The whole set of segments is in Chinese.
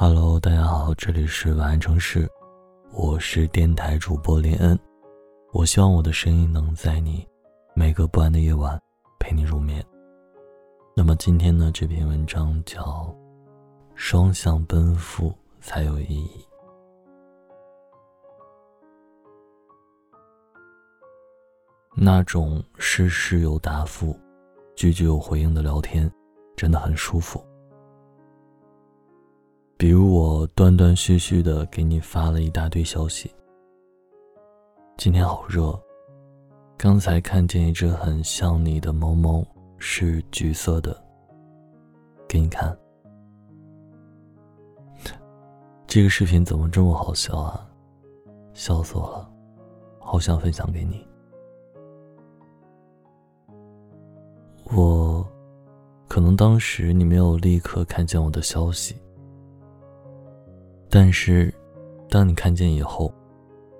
Hello，大家好，这里是晚安城市，我是电台主播林恩。我希望我的声音能在你每个不安的夜晚陪你入眠。那么今天呢，这篇文章叫《双向奔赴才有意义》。那种事事有答复、句句有回应的聊天，真的很舒服。比如我断断续续的给你发了一大堆消息。今天好热，刚才看见一只很像你的猫猫，是橘色的。给你看，这个视频怎么这么好笑啊？笑死我了，好想分享给你。我，可能当时你没有立刻看见我的消息。但是，当你看见以后，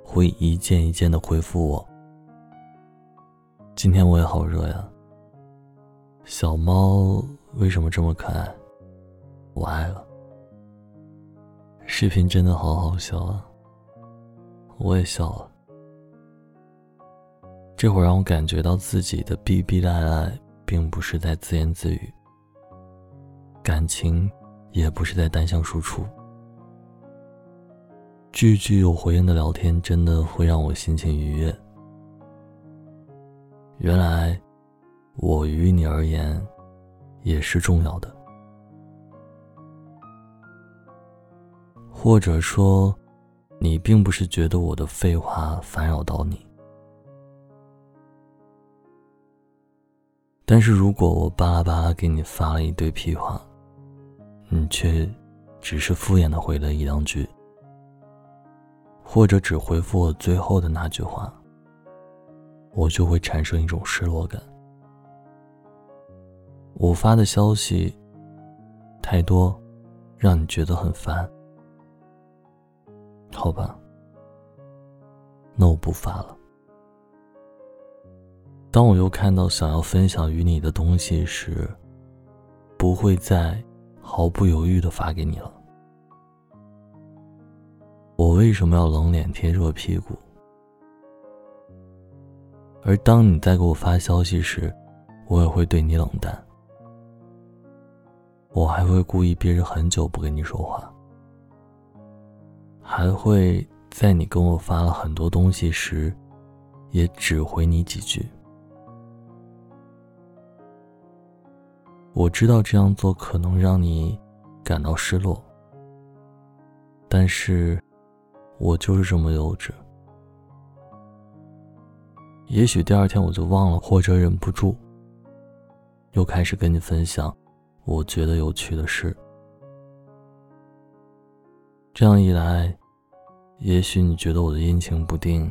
会一件一件的回复我。今天我也好热呀。小猫为什么这么可爱？我爱了。视频真的好好笑啊，我也笑了。这会让我感觉到自己的逼逼赖赖，并不是在自言自语，感情也不是在单向输出。句句有回应的聊天，真的会让我心情愉悦。原来，我于你而言，也是重要的。或者说，你并不是觉得我的废话烦扰到你。但是如果我巴拉巴拉给你发了一堆屁话，你却只是敷衍的回了一两句。或者只回复我最后的那句话，我就会产生一种失落感。我发的消息太多，让你觉得很烦，好吧？那我不发了。当我又看到想要分享与你的东西时，不会再毫不犹豫的发给你了。我为什么要冷脸贴热屁股？而当你在给我发消息时，我也会对你冷淡。我还会故意憋着很久不跟你说话，还会在你跟我发了很多东西时，也只回你几句。我知道这样做可能让你感到失落，但是。我就是这么幼稚。也许第二天我就忘了，或者忍不住，又开始跟你分享我觉得有趣的事。这样一来，也许你觉得我的阴晴不定，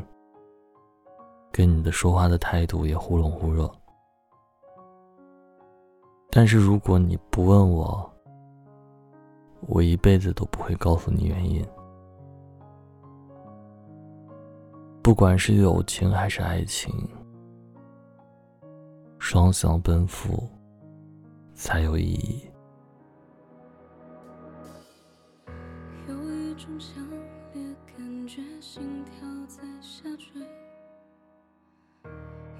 跟你的说话的态度也忽冷忽热。但是如果你不问我，我一辈子都不会告诉你原因。不管是友情还是爱情，双向奔赴才有意义。有一种强烈感觉，心跳在下坠；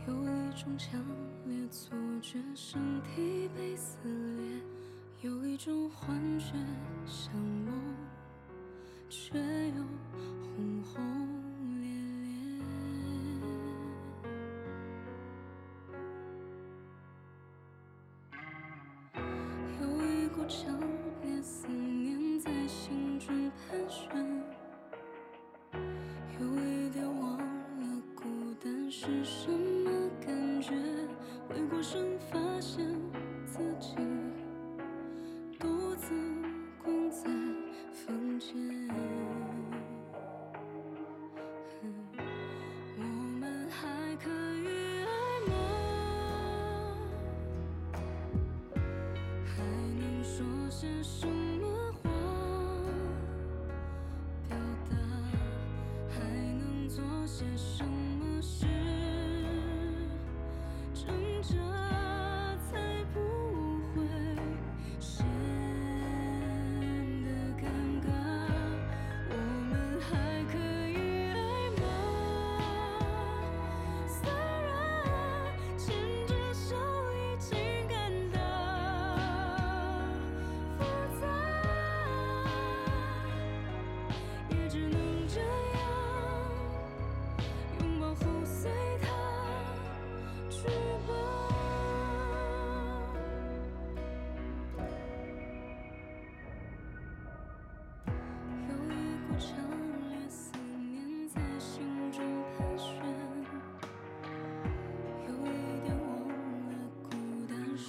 有一种强烈错觉，身体被撕裂；有一种幻觉，像梦，却又是什么感觉。回过神，发现自己独自困在房间。我们还可以爱吗？还能说些什么话表达？还能做些什么事？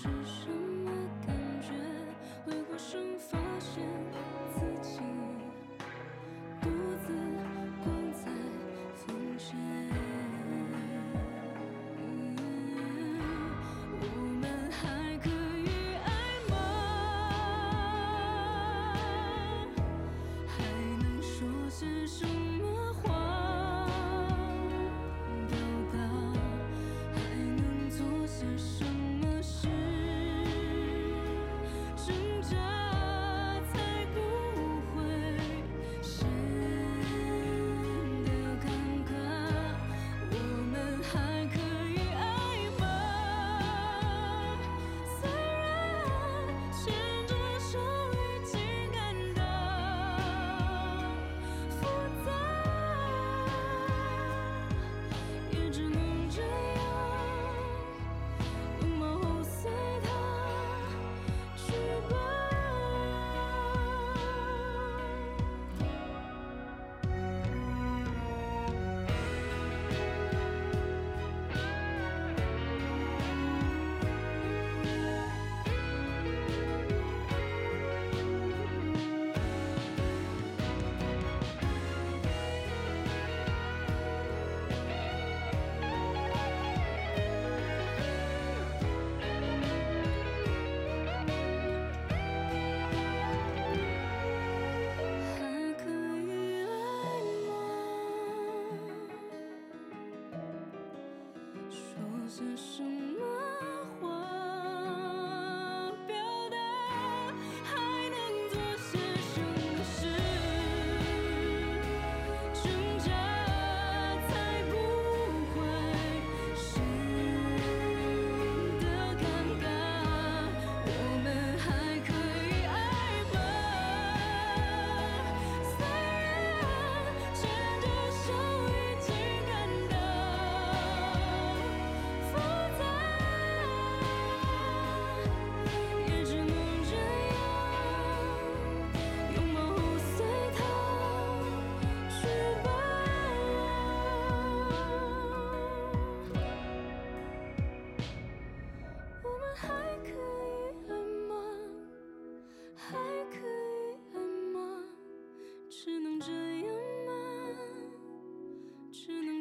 只剩这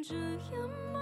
这样吗？